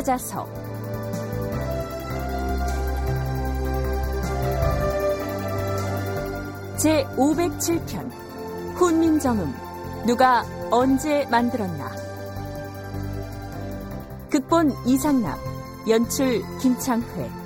찾아서. 제 507편 훈민정음 누가 언제 만들었나? 극본 이상남 연출 김창회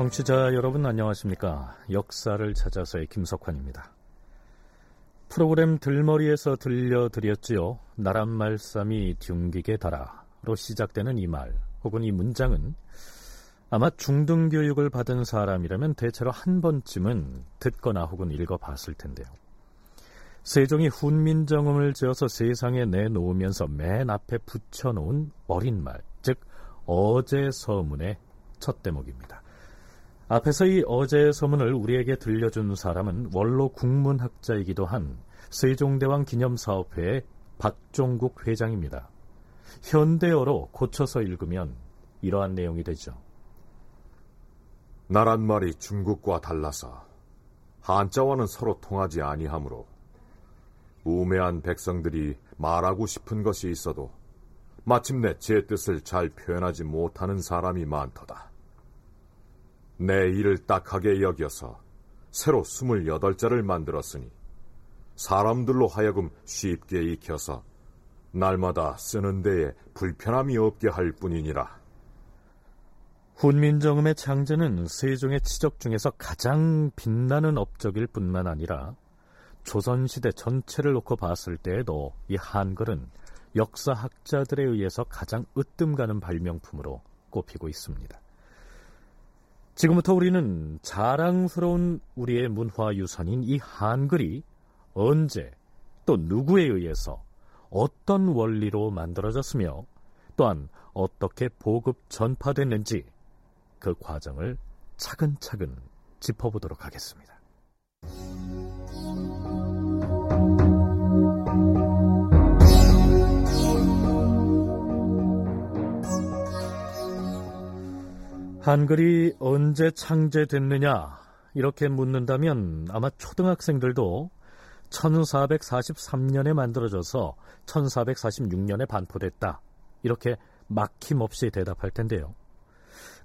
청취자 여러분 안녕하십니까? 역사를 찾아서의 김석환입니다. 프로그램 들머리에서 들려드렸지요. 나란 말씀이 둥기게 달아로 시작되는 이 말 혹은 이 문장은 아마 중등 교육을 받은 사람이라면 대체로 한 번쯤은 듣거나 혹은 읽어봤을 텐데요. 세종이 훈민정음을 지어서 세상에 내놓으면서 맨 앞에 붙여놓은 어린 말, 즉 어제 서문의 첫 대목입니다. 앞에서 이 어제 서문을 우리에게 들려준 사람은 원로 국문학자이기도 한 세종대왕 기념사업회의 박종국 회장입니다. 현대어로 고쳐서 읽으면 이러한 내용이 되죠. 나란 말이 중국과 달라서 한자와는 서로 통하지 아니하므로 우매한 백성들이 말하고 싶은 것이 있어도 마침내 제 뜻을 잘 표현하지 못하는 사람이 많도다. 내 일을 딱하게 여겨서 새로 28자를 만들었으니 사람들로 하여금 쉽게 익혀서 날마다 쓰는 데에 불편함이 없게 할 뿐이니라. 훈민정음의 창제는 세종의 치적 중에서 가장 빛나는 업적일 뿐만 아니라 조선시대 전체를 놓고 봤을 때에도 이 한글은 역사학자들에 의해서 가장 으뜸 가는 발명품으로 꼽히고 있습니다. 지금부터 우리는 자랑스러운 우리의 문화유산인 이 한글이 언제 또 누구에 의해서 어떤 원리로 만들어졌으며 또한 어떻게 보급 전파됐는지 그 과정을 차근차근 짚어보도록 하겠습니다. 한글이 언제 창제됐느냐 이렇게 묻는다면 아마 초등학생들도 1443년에 만들어져서 1446년에 반포됐다 이렇게 막힘없이 대답할 텐데요.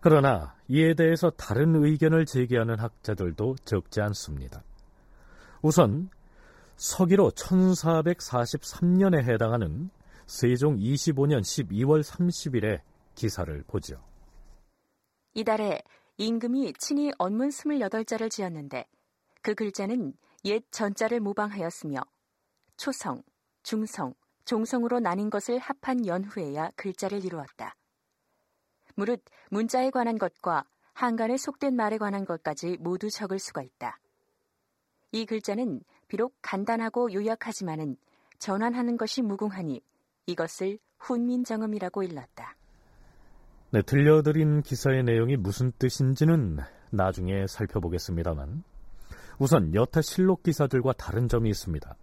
그러나 이에 대해서 다른 의견을 제기하는 학자들도 적지 않습니다. 우선 서기로 1443년에 해당하는 세종 25년 12월 30일의 기사를 보죠. 이달에 임금이 친히 언문 28자를 지었는데 그 글자는 옛 전자를 모방하였으며 초성, 중성, 종성으로 나뉜 것을 합한 연후에야 글자를 이루었다. 무릇 문자에 관한 것과 한간에 속된 말에 관한 것까지 모두 적을 수가 있다. 이 글자는 비록 간단하고 요약하지만은 전환하는 것이 무궁하니 이것을 훈민정음이라고 일렀다. 네, 들려드린 기사의 내용이 무슨 뜻인지는 나중에 살펴보겠습니다만 우선 여타 실록 기사들과 다른 점이 있습니다.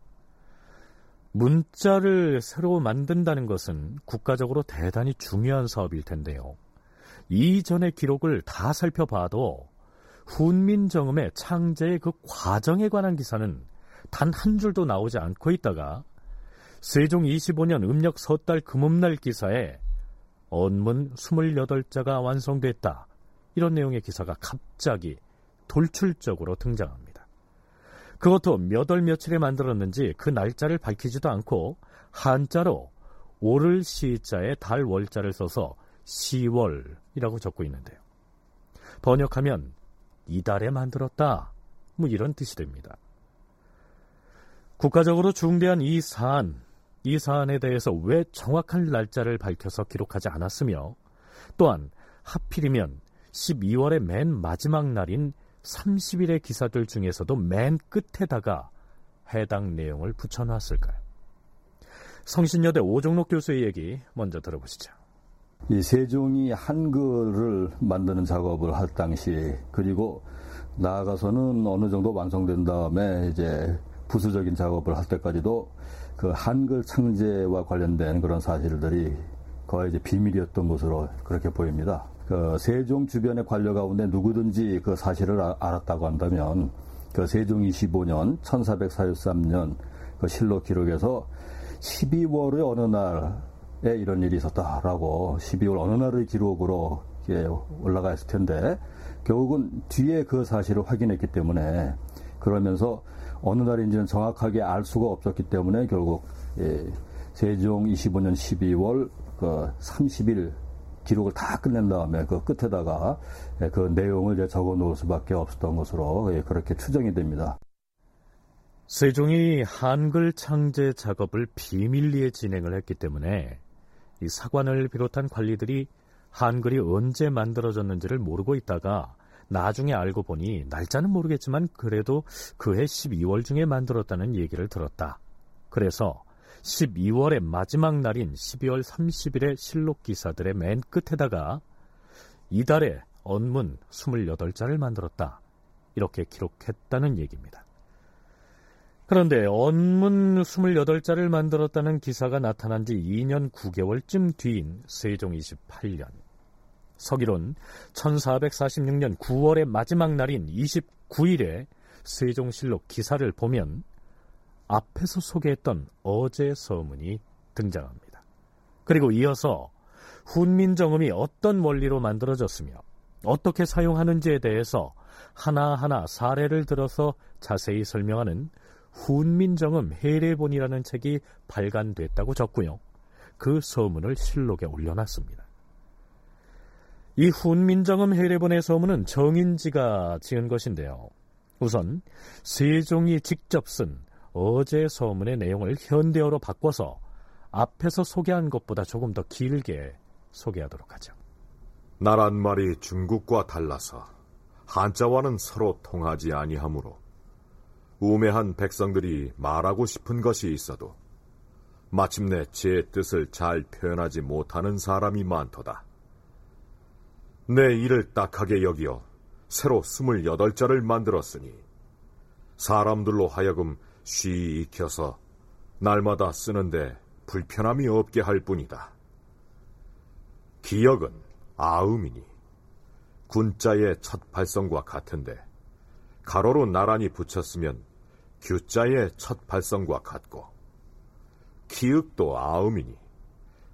문자를 새로 만든다는 것은 국가적으로 대단히 중요한 사업일 텐데요. 이전의 기록을 다 살펴봐도 훈민정음의 창제의 그 과정에 관한 기사는 단 한 줄도 나오지 않고 있다가 세종 25년 음력 섣달 금음날 기사에 언문 28자가 완성됐다. 이런 내용의 기사가 갑자기 돌출적으로 등장합니다. 그것도 몇 월 며칠에 만들었는지 그 날짜를 밝히지도 않고 한자로 오를 시자에 달 월자를 써서 10월이라고 적고 있는데요. 번역하면 이달에 만들었다. 뭐 이런 뜻이 됩니다. 국가적으로 중대한 이 사안, 이 사안에 대해서 왜 정확한 날짜를 밝혀서 기록하지 않았으며 또한 하필이면 12월의 맨 마지막 날인 30일의 기사들 중에서도 맨 끝에다가 해당 내용을 붙여놨을까요? 성신여대 오종록 교수의 얘기 먼저 들어보시죠. 이 세종이 한글을 만드는 작업을 할 당시 그리고 나아가서는 어느 정도 완성된 다음에 이제 부수적인 작업을 할 때까지도 그 한글 창제와 관련된 그런 사실들이 거의 이제 비밀이었던 것으로 그렇게 보입니다. 그 세종 주변의 관료 가운데 누구든지 그 사실을 아, 알았다고 한다면 그 세종 25년 1443년 그 실록 기록에서 12월의 어느 날에 이런 일이 있었다라고 12월 어느 날의 기록으로 올라가 있을 텐데 결국은 뒤에 그 사실을 확인했기 때문에 그러면서 어느 날인지는 정확하게 알 수가 없었기 때문에 결국 예, 세종 25년 12월 그 30일 기록을 다 끝낸 다음에 그 끝에다가 예, 그 내용을 이제 적어 놓을 수밖에 없었던 것으로 예, 그렇게 추정이 됩니다. 세종이 한글 창제 작업을 비밀리에 진행을 했기 때문에 이 사관을 비롯한 관리들이 한글이 언제 만들어졌는지를 모르고 있다가 나중에 알고 보니 날짜는 모르겠지만 그래도 그해 12월 중에 만들었다는 얘기를 들었다. 그래서 12월의 마지막 날인 12월 30일의 실록 기사들의 맨 끝에다가 이달에 언문 28자를 만들었다. 이렇게 기록했다는 얘기입니다. 그런데 언문 28자를 만들었다는 기사가 나타난 지 2년 9개월쯤 뒤인 세종 28년. 서기론 1446년 9월의 마지막 날인 29일에 세종실록 기사를 보면 앞에서 소개했던 어제 서문이 등장합니다. 그리고 이어서 훈민정음이 어떤 원리로 만들어졌으며 어떻게 사용하는지에 대해서 하나하나 사례를 들어서 자세히 설명하는 훈민정음 해례본이라는 책이 발간됐다고 적고요. 그 서문을 실록에 올려놨습니다. 이 훈민정음 해례본의 서문은 정인지가 지은 것인데요. 우선 세종이 직접 쓴 어제 서문의 내용을 현대어로 바꿔서 앞에서 소개한 것보다 조금 더 길게 소개하도록 하죠. 나란 말이 중국과 달라서 한자와는 서로 통하지 아니하므로 우매한 백성들이 말하고 싶은 것이 있어도 마침내 제 뜻을 잘 표현하지 못하는 사람이 많도다. 내 일을 딱하게 여기어 새로 스물여덟 자를 만들었으니 사람들로 하여금 쉬 익혀서 날마다 쓰는데 불편함이 없게 할 뿐이다. 기억은 아음이니 군자의 첫 발성과 같은데 가로로 나란히 붙였으면 규자의 첫 발성과 같고 기읍도 아음이니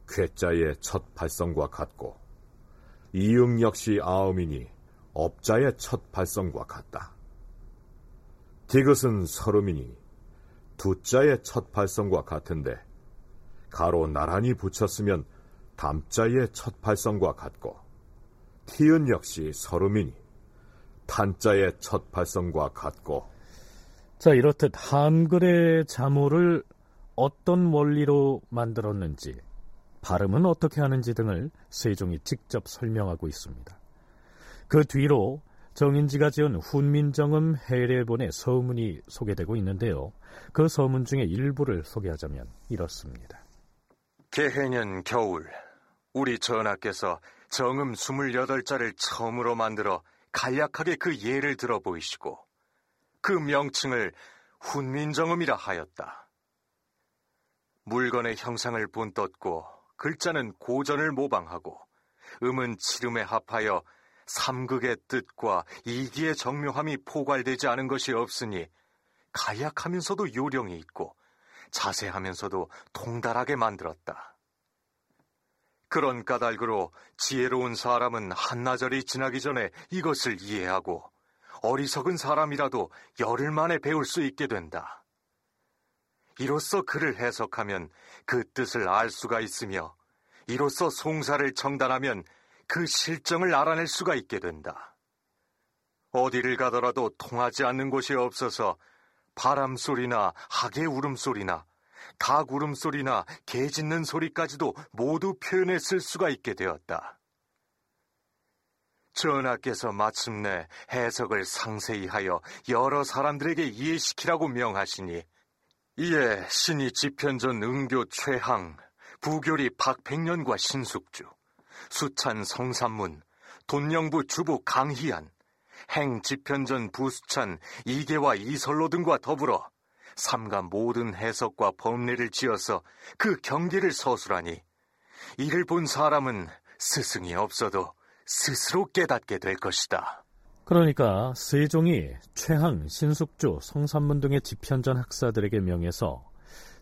괴자의 첫 발성과 같고 이응 역시 아음이니 업자의 첫 발성과 같다. 디귿은 서름이니 두자의 첫 발성과 같은데 가로 나란히 붙였으면 담자의 첫 발성과 같고 티은 역시 서름이니 탄자의 첫 발성과 같고 자 이렇듯 한글의 자모를 어떤 원리로 만들었는지 발음은 어떻게 하는지 등을 세종이 직접 설명하고 있습니다. 그 뒤로 정인지가 지은 훈민정음 해례본의 서문이 소개되고 있는데요. 그 서문 중에 일부를 소개하자면 이렇습니다. 개해년 겨울 우리 전하께서 정음 28자를 처음으로 만들어 간략하게 그 예를 들어 보이시고 그 명칭을 훈민정음이라 하였다. 물건의 형상을 본떴고 글자는 고전을 모방하고 음은 치름에 합하여 삼극의 뜻과 이기의 정묘함이 포괄되지 않은 것이 없으니 가약하면서도 요령이 있고 자세하면서도 통달하게 만들었다. 그런 까닭으로 지혜로운 사람은 한나절이 지나기 전에 이것을 이해하고 어리석은 사람이라도 열흘 만에 배울 수 있게 된다. 이로써 글을 해석하면 그 뜻을 알 수가 있으며 이로써 송사를 청단하면 그 실정을 알아낼 수가 있게 된다. 어디를 가더라도 통하지 않는 곳이 없어서 바람 소리나 하계 울음소리나 닭 울음소리나 개 짖는 소리까지도 모두 표현해 쓸 수가 있게 되었다. 전하께서 마침내 해석을 상세히 하여 여러 사람들에게 이해시키라고 명하시니 이에 신이 지편전 응교 최항, 부교리 박백년과 신숙주, 수찬 성삼문, 돈영부 주부 강희안, 행 지편전 부수찬 이계와 이설로 등과 더불어 삼가 모든 해석과 법례를 지어서 그 경계를 서술하니 이를 본 사람은 스승이 없어도 스스로 깨닫게 될 것이다. 그러니까 세종이 최항, 신숙주, 성삼문 등의 집현전 학사들에게 명해서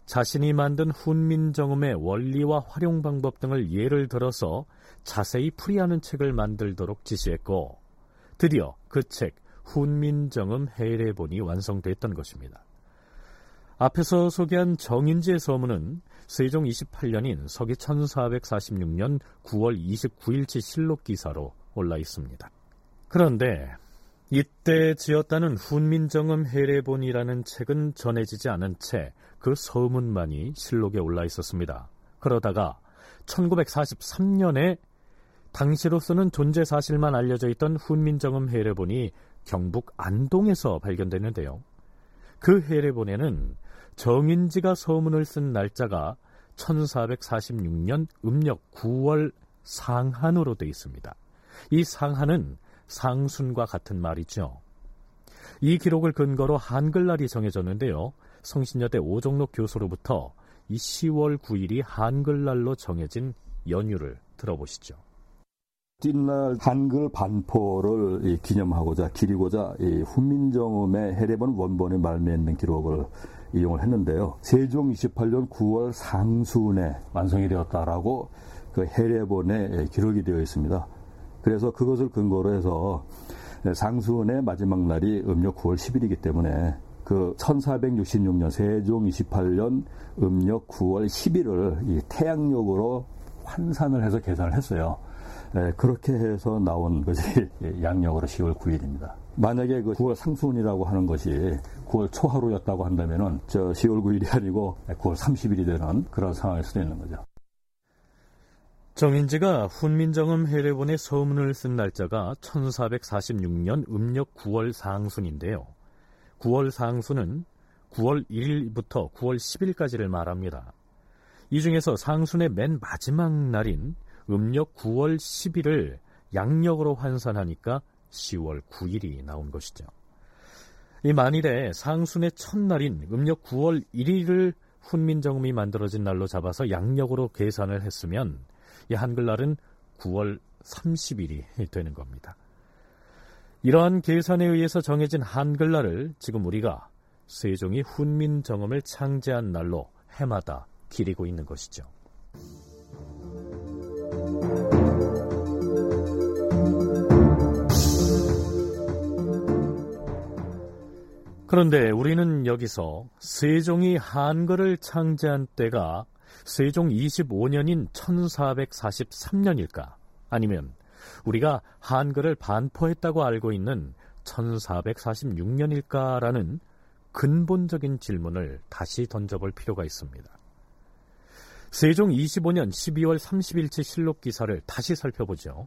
자신이 만든 훈민정음의 원리와 활용 방법 등을 예를 들어서 자세히 풀이하는 책을 만들도록 지시했고 드디어 그 책 훈민정음 해례본이 완성됐던 것입니다. 앞에서 소개한 정인지의 서문은 세종 28년인 서기 1446년 9월 29일치 실록 기사로 올라 있습니다. 그런데 이때 지었다는 훈민정음 해례본이라는 책은 전해지지 않은 채 그 서문만이 실록에 올라 있었습니다. 그러다가 1943년에 당시로서는 존재 사실만 알려져 있던 훈민정음 해례본이 경북 안동에서 발견되는데요. 그 해례본에는 정인지가 서문을 쓴 날짜가 1446년 음력 9월 상한으로 되어 있습니다. 이 상한은 상순과 같은 말이죠. 이 기록을 근거로 한글날이 정해졌는데요. 성신여대 오종록 교수로부터 이 10월 9일이 한글날로 정해진 연유를 들어보시죠. 뒷날 한글 반포를 기념하고자 기리고자 훈민정음의 해례본 원본에 말미암는 기록을 이용을 했는데요. 세종 28년 9월 상순에 완성이 되었다라고 그 해례본에 기록이 되어 있습니다. 그래서 그것을 근거로 해서 상순의 마지막 날이 음력 9월 10일이기 때문에 그 1466년 세종 28년 음력 9월 10일을 태양력으로 환산을 해서 계산을 했어요. 네, 그렇게 해서 나온 것이 양력으로 10월 9일입니다. 만약에 그 9월 상순이라고 하는 것이 9월 초하루였다고 한다면은 저 10월 9일이 아니고 9월 30일이 되는 그런 상황일 수도 있는 거죠. 정인지가 훈민정음 해례본의 서문을 쓴 날짜가 1446년 음력 9월 상순인데요. 9월 상순은 9월 1일부터 9월 10일까지를 말합니다. 이 중에서 상순의 맨 마지막 날인 음력 9월 10일을 양력으로 환산하니까 10월 9일이 나온 것이죠. 이 만일에 상순의 첫날인 음력 9월 1일을 훈민정음이 만들어진 날로 잡아서 양력으로 계산을 했으면 이 한글날은 9월 30일이 되는 겁니다. 이러한 계산에 의해서 정해진 한글날을 지금 우리가 세종이 훈민정음을 창제한 날로 해마다 기리고 있는 것이죠. 그런데 우리는 여기서 세종이 한글을 창제한 때가 세종 25년인 1443년일까? 아니면 우리가 한글을 반포했다고 알고 있는 1446년일까라는 근본적인 질문을 다시 던져볼 필요가 있습니다. 세종 25년 12월 30일치 실록 기사를 다시 살펴보죠.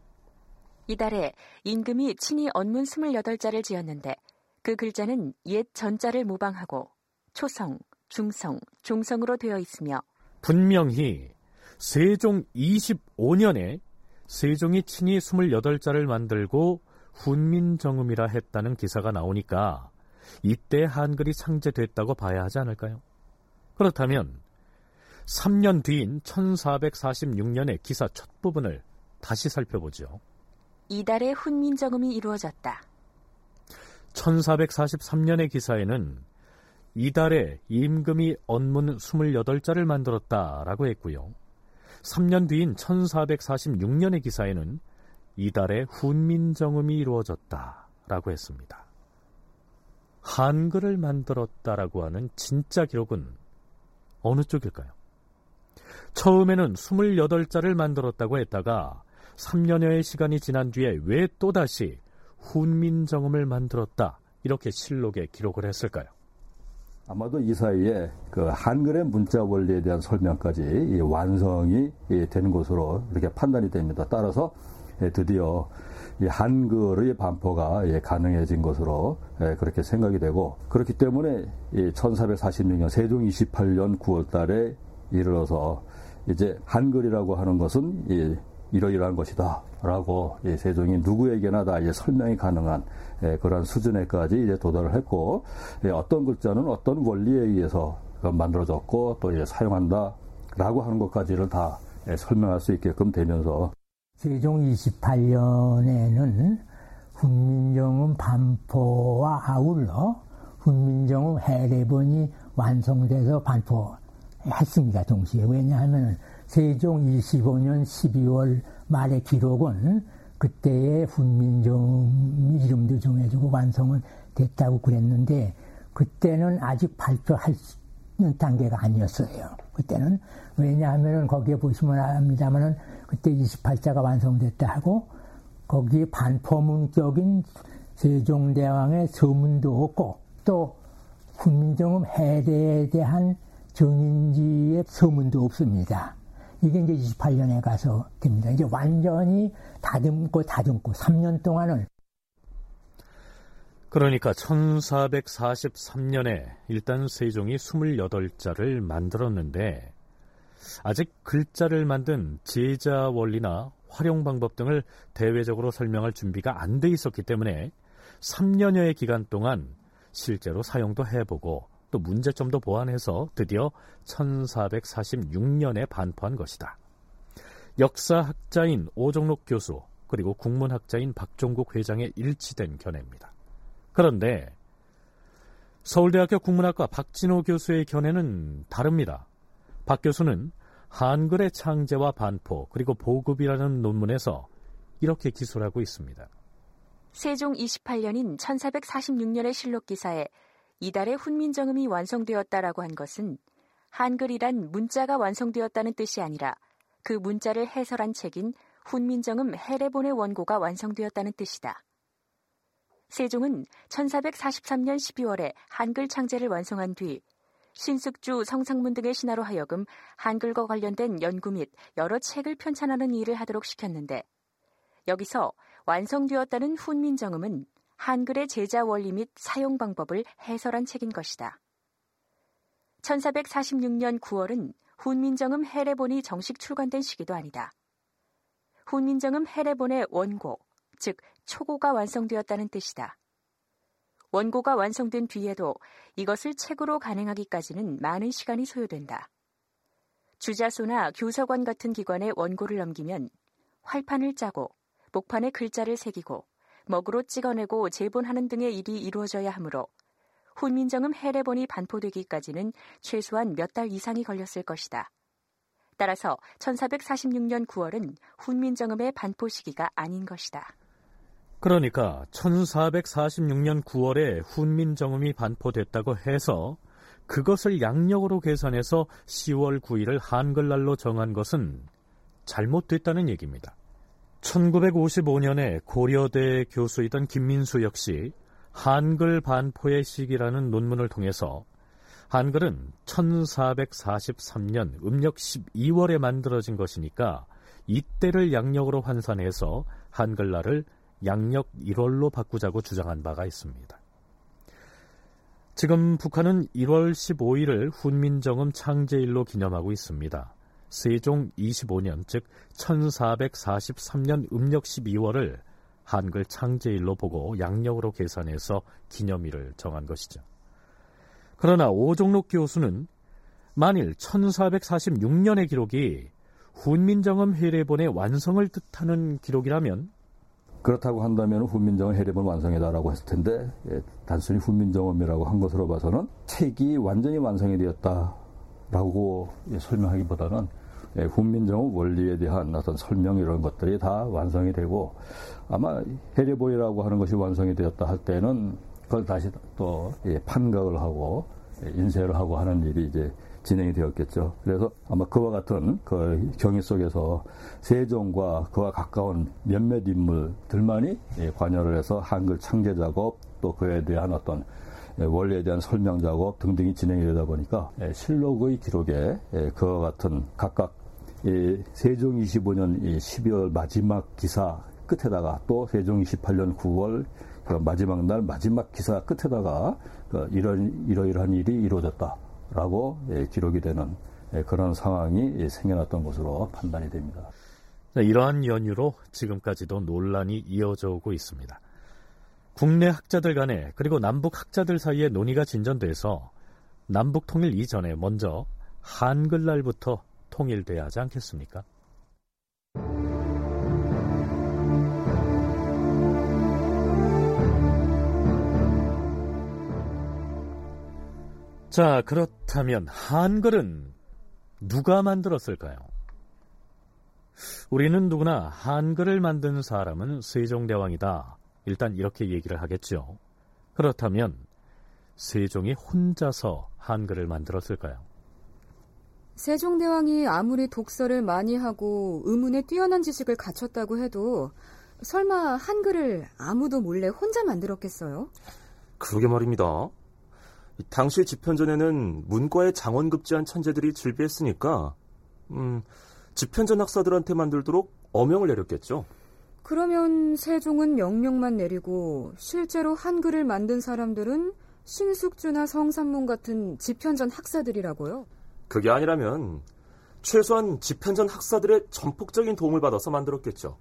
이달에 임금이 친히 언문 28자를 지었는데 그 글자는 옛 전자를 모방하고 초성, 중성, 종성으로 되어 있으며 분명히 세종 25년에 세종이 친히 28자를 만들고 훈민정음이라 했다는 기사가 나오니까 이때 한글이 창제됐다고 봐야 하지 않을까요? 그렇다면 3년 뒤인 1446년의 기사 첫 부분을 다시 살펴보죠. 이달에 훈민정음이 이루어졌다. 1443년의 기사에는 이달에 임금이 언문 28자를 만들었다라고 했고요. 3년 뒤인 1446년의 기사에는 이달에 훈민정음이 이루어졌다라고 했습니다. 한글을 만들었다라고 하는 진짜 기록은 어느 쪽일까요? 처음에는 28자를 만들었다고 했다가 3년여의 시간이 지난 뒤에 왜 또다시 훈민정음을 만들었다 이렇게 실록에 기록을 했을까요? 아마도 이 사이에 그 한글의 문자 원리에 대한 설명까지 완성이 되는 것으로 이렇게 판단이 됩니다. 따라서 드디어 한글의 반포가 가능해진 것으로 그렇게 생각이 되고 그렇기 때문에 1446년 세종 28년 9월 달에 이르러서 이제 한글이라고 하는 것은 이러이러한 것이다. 라고 세종이 누구에게나 다 설명이 가능한 그런 수준에까지 이제 도달을 했고 어떤 글자는 어떤 원리에 의해서 만들어졌고 또 이제 사용한다. 라고 하는 것까지를 다 설명할 수 있게끔 되면서 세종 28년에는 훈민정음 반포와 아울러 훈민정음 해례본이 완성돼서 반포했습니다. 동시에. 왜냐하면 세종 25년 12월 말의 기록은 그때의 훈민정음 이름도 정해주고 완성은 됐다고 그랬는데 그때는 아직 발표할 는 단계가 아니었어요. 그때는 왜냐하면 거기에 보시면 압니다만은 그때 28자가 완성됐다 하고 거기에 반포문격인 세종대왕의 서문도 없고 또 훈민정음 해대에 대한 정인지의 서문도 없습니다. 이게 이제 28년에 가서 됩니다. 이제 완전히 다듬고 다듬고 3년 동안을 그러니까 1443년에 일단 세종이 28자를 만들었는데 아직 글자를 만든 제자 원리나 활용 방법 등을 대외적으로 설명할 준비가 안 돼 있었기 때문에 3년여의 기간 동안 실제로 사용도 해보고 또 문제점도 보완해서 드디어 1446년에 반포한 것이다. 역사학자인 오종록 교수 그리고 국문학자인 박종국 회장의 일치된 견해입니다. 그런데 서울대학교 국문학과 박진호 교수의 견해는 다릅니다. 박 교수는 한글의 창제와 반포 그리고 보급이라는 논문에서 이렇게 기술하고 있습니다. 세종 28년인 1446년의 실록 기사에 이달에 훈민정음이 완성되었다라고 한 것은 한글이란 문자가 완성되었다는 뜻이 아니라 그 문자를 해설한 책인 훈민정음 해례본의 원고가 완성되었다는 뜻이다. 세종은 1443년 12월에 한글 창제를 완성한 뒤 신숙주, 성상문 등의 신하로 하여금 한글과 관련된 연구 및 여러 책을 편찬하는 일을 하도록 시켰는데 여기서 완성되었다는 훈민정음은 한글의 제자 원리 및 사용 방법을 해설한 책인 것이다. 1446년 9월은 훈민정음 해례본이 정식 출간된 시기도 아니다. 훈민정음 해례본의 원고, 즉 초고가 완성되었다는 뜻이다. 원고가 완성된 뒤에도 이것을 책으로 간행하기까지는 많은 시간이 소요된다. 주자소나 교서관 같은 기관에 원고를 넘기면 활판을 짜고 목판에 글자를 새기고 먹으로 찍어내고 제본하는 등의 일이 이루어져야 하므로 훈민정음 해례본이 반포되기까지는 최소한 몇 달 이상이 걸렸을 것이다. 따라서 1446년 9월은 훈민정음의 반포 시기가 아닌 것이다. 그러니까 1446년 9월에 훈민정음이 반포됐다고 해서 그것을 양력으로 계산해서 10월 9일을 한글날로 정한 것은 잘못됐다는 얘기입니다. 1955년에 고려대 교수이던 김민수 역시 한글 반포의 시기라는 논문을 통해서 한글은 1443년 음력 12월에 만들어진 것이니까 이때를 양력으로 환산해서 한글날을 양력 1월로 바꾸자고 주장한 바가 있습니다. 지금 북한은 1월 15일을 훈민정음 창제일로 기념하고 있습니다. 세종 25년 즉 1443년 음력 12월을 한글 창제일로 보고 양력으로 계산해서 기념일을 정한 것이죠. 그러나 오종록 교수는 만일 1446년의 기록이 훈민정음 해례본의 완성을 뜻하는 기록이라면 그렇다고 한다면 훈민정음 해례본 완성이다라고 했을 텐데 예, 단순히 훈민정음이라고 한 것으로 봐서는 책이 완전히 완성이 되었다라고 예, 설명하기보다는 예, 훈민정음 원리에 대한 어떤 설명 이런 것들이 다 완성이 되고 아마 해례본이라고 하는 것이 완성이 되었다 할 때는 그걸 다시 또 예, 판각을 하고 예, 인쇄를 하고 하는 일이 이제 진행이 되었겠죠. 그래서 아마 그와 같은 그 경위 속에서 세종과 그와 가까운 몇몇 인물들만이 예, 관여를 해서 한글 창제 작업 또 그에 대한 어떤 예, 원리에 대한 설명 작업 등등이 진행이 되다 보니까 예, 실록의 기록에 그와 같은 각각 세종 25년 12월 마지막 기사 끝에다가 또 세종 28년 9월 마지막 날 마지막 기사 끝에다가 그 이런 이러이러한 일이 이루어졌다. 라고 예, 기록이 되는 예, 그런 상황이 생겨났던 것으로 판단이 됩니다. 이러한 연유로 지금까지도 논란이 이어져 오고 있습니다. 국내 학자들 간에 그리고 남북 학자들 사이에 논의가 진전돼서 남북 통일 이전에 먼저 한글날부터 통일돼야 하지 않겠습니까? 자, 그렇다면 한글은 누가 만들었을까요? 우리는 누구나 한글을 만든 사람은 세종대왕이다. 일단 이렇게 얘기를 하겠죠. 그렇다면 세종이 혼자서 한글을 만들었을까요? 세종대왕이 아무리 독서를 많이 하고 의문에 뛰어난 지식을 갖췄다고 해도 설마 한글을 아무도 몰래 혼자 만들었겠어요? 그러게 말입니다. 당시 집현전에는 문과의 장원급제한 천재들이 즐비했으니까 음, 집현전 학사들한테 만들도록 어명을 내렸겠죠. 그러면 세종은 명령만 내리고 실제로 한글을 만든 사람들은 신숙주나 성삼문 같은 집현전 학사들이라고요? 그게 아니라면 최소한 집현전 학사들의 전폭적인 도움을 받아서 만들었겠죠.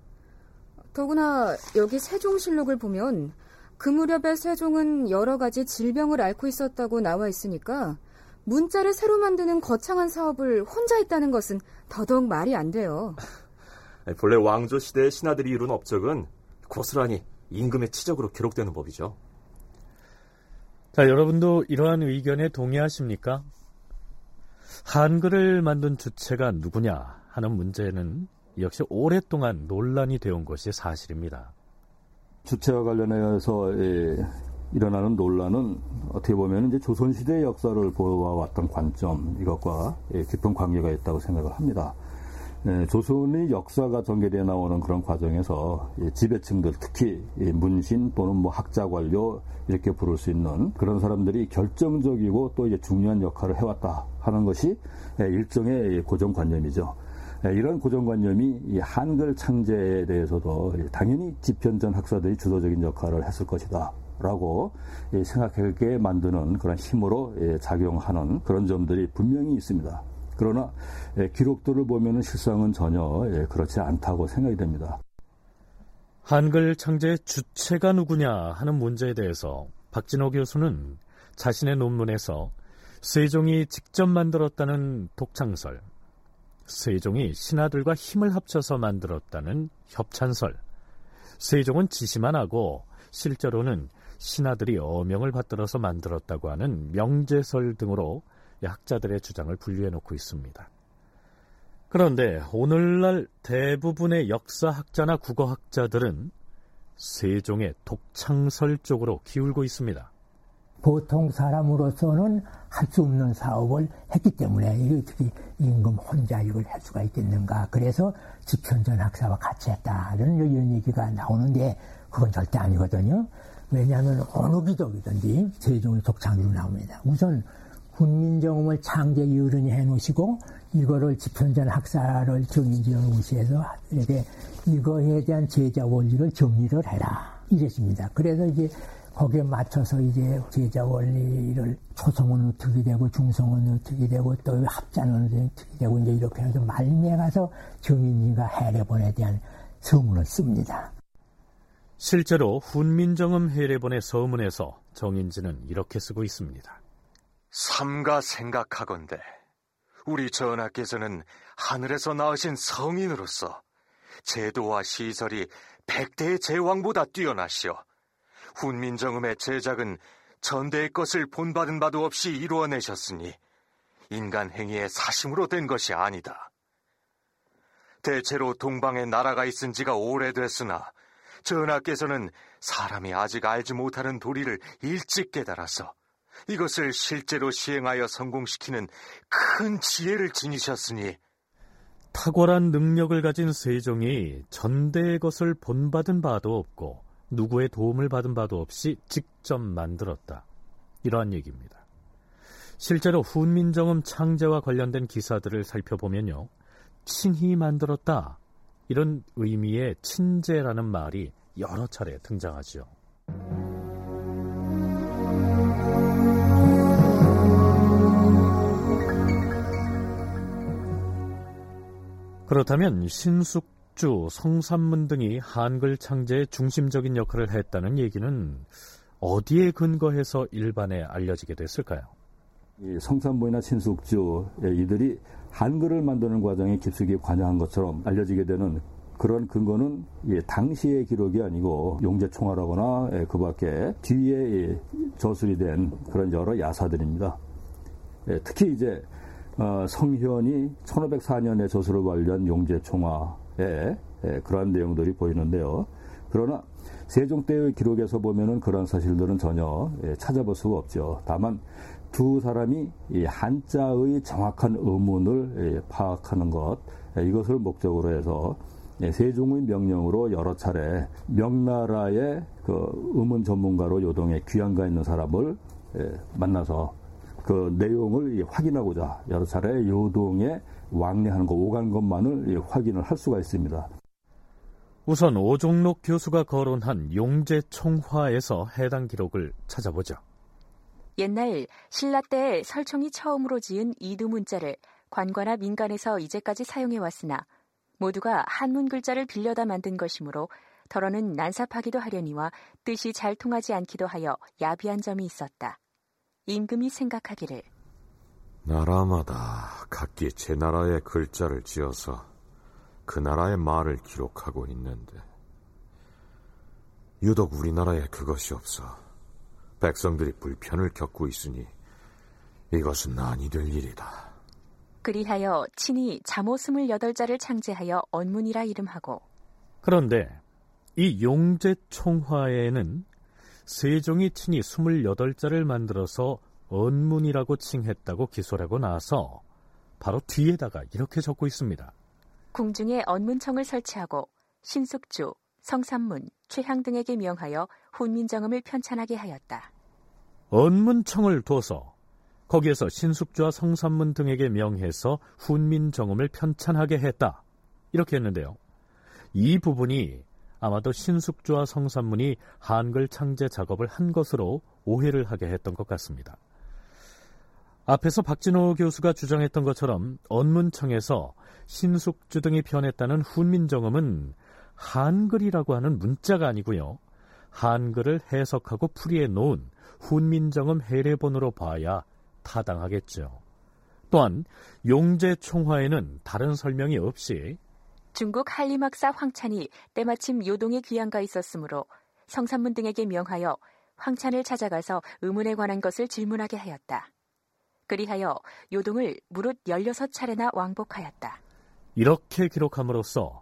더구나 여기 세종실록을 보면 그 무렵에 세종은 여러 가지 질병을 앓고 있었다고 나와 있으니까 문자를 새로 만드는 거창한 사업을 혼자 했다는 것은 더더욱 말이 안 돼요. 본래 왕조 시대의 신하들이 이룬 업적은 고스란히 임금의 치적으로 기록되는 법이죠. 자, 여러분도 이러한 의견에 동의하십니까? 한글을 만든 주체가 누구냐 하는 문제는 역시 오랫동안 논란이 되어 온 것이 사실입니다. 주체와 관련해서 예, 일어나는 논란은 어떻게 보면 이제 조선시대의 역사를 보아왔던 관점 이것과 예, 깊은 관계가 있다고 생각을 합니다. 예, 조선의 역사가 전개되어 나오는 그런 과정에서 예, 지배층들 특히 예, 문신 또는 뭐 학자 관료 이렇게 부를 수 있는 그런 사람들이 결정적이고 또 이제 중요한 역할을 해왔다 하는 것이 예, 일종의 고정관념이죠. 예, 이런 고정관념이 한글 창제에 대해서도 당연히 집현전 학사들이 주도적인 역할을 했을 것이다. 라고 생각하게 만드는 그런 힘으로 작용하는 그런 점들이 분명히 있습니다. 그러나 기록들을 보면 실상은 전혀 그렇지 않다고 생각이 됩니다. 한글 창제의 주체가 누구냐 하는 문제에 대해서 박진호 교수는 자신의 논문에서 세종이 직접 만들었다는 독창설, 세종이 신하들과 힘을 합쳐서 만들었다는 협찬설, 세종은 지시만 하고 실제로는 신하들이 어명을 받들어서 만들었다고 하는 명제설 등으로 학자들의 주장을 분류해 놓고 있습니다. 그런데 오늘날 대부분의 역사학자나 국어학자들은 세종의 독창설 쪽으로 기울고 있습니다. 보통 사람으로서는 할 수 없는 사업을 했기 때문에 어떻게 임금 혼자 이걸 할 수가 있겠는가. 그래서 집현전 학사와 같이 했다는 이런 얘기가 나오는데 그건 절대 아니거든요. 왜냐하면 어느 기독이든지 세종의 독창으로 나옵니다. 우선 군민정음을 창제이 어른이 해놓으시고 이거를 집현전 학사를 정인지를 무시해서 이렇게 이거에 대한 제자 원리를 정리를 해라 이랬습니다. 그래서 이제 거기에 맞춰서 이제 제자 원리를 초성은 어떻게 되고 중성은 어떻게 되고 또 합자는 어떻게 되고 이제 이렇게 해서 말미에 가서 정인이가 해례본에 대한 서문을 씁니다. 실제로 훈민정음 해례본의 서문에서 정인지는 이렇게 쓰고 있습니다. 삼가 생각하건대 우리 전하께서는 하늘에서 나으신 성인으로서 제도와 시설이 백대의 제왕보다 뛰어나시오. 훈민정음의 제작은 전대의 것을 본받은 바도 없이 이루어내셨으니 인간 행위의 사심으로 된 것이 아니다. 대체로 동방에 나라가 있은 지가 오래됐으나 전하께서는 사람이 아직 알지 못하는 도리를 일찍 깨달아서 이것을 실제로 시행하여 성공시키는 큰 지혜를 지니셨으니 탁월한 능력을 가진 세종이 전대의 것을 본받은 바도 없고 누구의 도움을 받은 바도 없이 직접 만들었다. 이러한 얘기입니다. 실제로 훈민정음 창제와 관련된 기사들을 살펴보면요. 친히 만들었다. 이런 의미의 친제라는 말이 여러 차례 등장하죠. 그렇다면 신숙주, 성삼문 등이 한글 창제의 중심적인 역할을 했다는 얘기는 어디에 근거해서 일반에 알려지게 됐을까요? 성삼문이나 신숙주 이들이 한글을 만드는 과정에 깊숙이 관여한 것처럼 알려지게 되는 그런 근거는 예, 당시의 기록이 아니고 용제총화라거나 예, 그 밖에 뒤에 예, 저술이 된 그런 여러 야사들입니다. 예, 특히 이제 어, 성현이 1504년에 저술을 완료한 용제총화에 예, 그러한 내용들이 보이는데요. 그러나 세종 때의 기록에서 보면은 그런 사실들은 전혀 예, 찾아볼 수가 없죠. 다만 두 사람이 이 한자의 정확한 의문을 예, 파악하는 것 예, 이것을 목적으로 해서 예, 세종의 명령으로 여러 차례 명나라의 그 의문 전문가로 요동에 귀양가 있는 사람을 예, 만나서 그 내용을 확인하고자 여러 차례 요동에 왕래하는 거 오간 것만을 확인을 할 수가 있습니다. 우선 오종록 교수가 거론한 용제총화에서 해당 기록을 찾아보죠. 옛날 신라 때 설총이 처음으로 지은 이두 문자를 관과나 민간에서 이제까지 사용해 왔으나 모두가 한문 글자를 빌려다 만든 것이므로 더러는 난삽하기도 하려니와 뜻이 잘 통하지 않기도 하여 야비한 점이 있었다. 임금이 생각하기를 나라마다 각기 제 나라의 글자를 지어서 그 나라의 말을 기록하고 있는데 유독 우리나라에 그것이 없어 백성들이 불편을 겪고 있으니 이것은 난이 될 일이다. 그리하여 친히 잠오 스물여덟 자를 창제하여 언문이라 이름하고 그런데 이 용제 총화에는 세종이 친히 28자를 만들어서 언문이라고 칭했다고 기소하고 나서 바로 뒤에다가 이렇게 적고 있습니다. 궁중에 언문청을 설치하고 신숙주, 성삼문, 최향 등에게 명하여 훈민정음을 편찬하게 하였다. 언문청을 둬서 거기에서 신숙주와 성삼문 등에게 명해서 훈민정음을 편찬하게 했다. 이렇게 했는데요. 이 부분이 아마도 신숙주와 성삼문이 한글 창제 작업을 한 것으로 오해를 하게 했던 것 같습니다. 앞에서 박진호 교수가 주장했던 것처럼 언문청에서 신숙주 등이 편했다는 훈민정음은 한글이라고 하는 문자가 아니고요. 한글을 해석하고 풀이해 놓은 훈민정음 해례본으로 봐야 타당하겠죠. 또한 용제총화에는 다른 설명이 없이 중국 한림학사 황찬이 때마침 요동에 귀양가 있었으므로 성산문 등에게 명하여 황찬을 찾아가서 의문에 관한 것을 질문하게 하였다. 그리하여 요동을 무릇 16차례나 왕복하였다. 이렇게 기록함으로써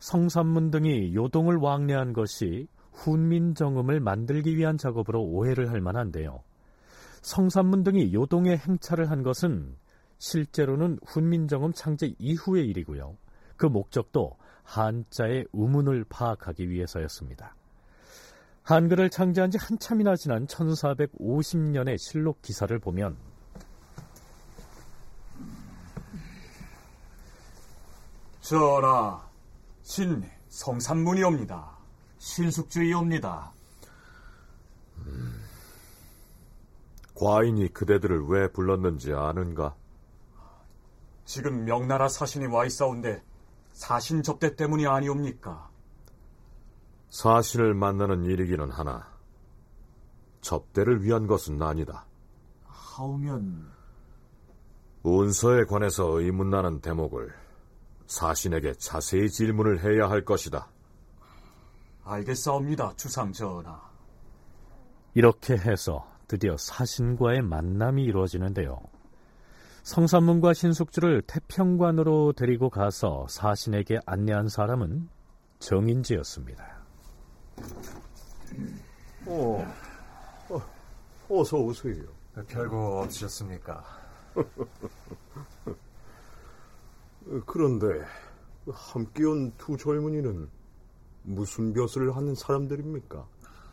성산문 등이 요동을 왕래한 것이 훈민정음을 만들기 위한 작업으로 오해를 할 만한데요. 성산문 등이 요동에 행차를 한 것은 실제로는 훈민정음 창제 이후의 일이고요. 그 목적도 한자의 우문을 파악하기 위해서였습니다. 한글을 창제한 지 한참이나 지난 1450년의 실록 기사를 보면 전하, 신 성산문이옵니다. 신숙주의옵니다. 음, 과인이 그대들을 왜 불렀는지 아는가? 지금 명나라 사신이 와 있사온데 사신 접대 때문이 아니옵니까? 사신을 만나는 일이기는 하나 접대를 위한 것은 아니다. 하오면 운서에 관해서 의문나는 대목을 사신에게 자세히 질문을 해야 할 것이다. 알겠사옵니다, 주상 전하. 이렇게 해서 드디어 사신과의 만남이 이루어지는데요. 성산문과 신숙주를 태평관으로 데리고 가서 사신에게 안내한 사람은 정인지였습니다. 어, 어 어서 오세요. 별거 없으셨습니까? 그런데 함께 온 두 젊은이는 무슨 벼슬을 하는 사람들입니까?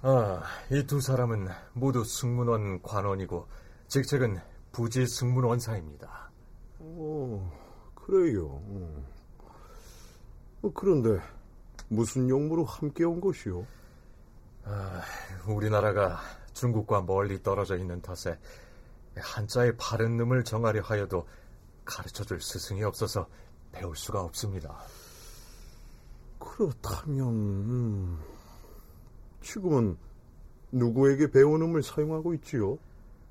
아, 이 두 사람은 모두 승문원 관원이고 직책은 부지 승문 원사입니다. 어, 그래요. 어, 그런데 무슨 용무로 함께 온 것이요? 아, 우리나라가 중국과 멀리 떨어져 있는 탓에 한자의 바른 놈을 정하려 하여도 가르쳐줄 스승이 없어서 배울 수가 없습니다. 그렇다면 음, 지금은 누구에게 배운 음을 사용하고 있지요?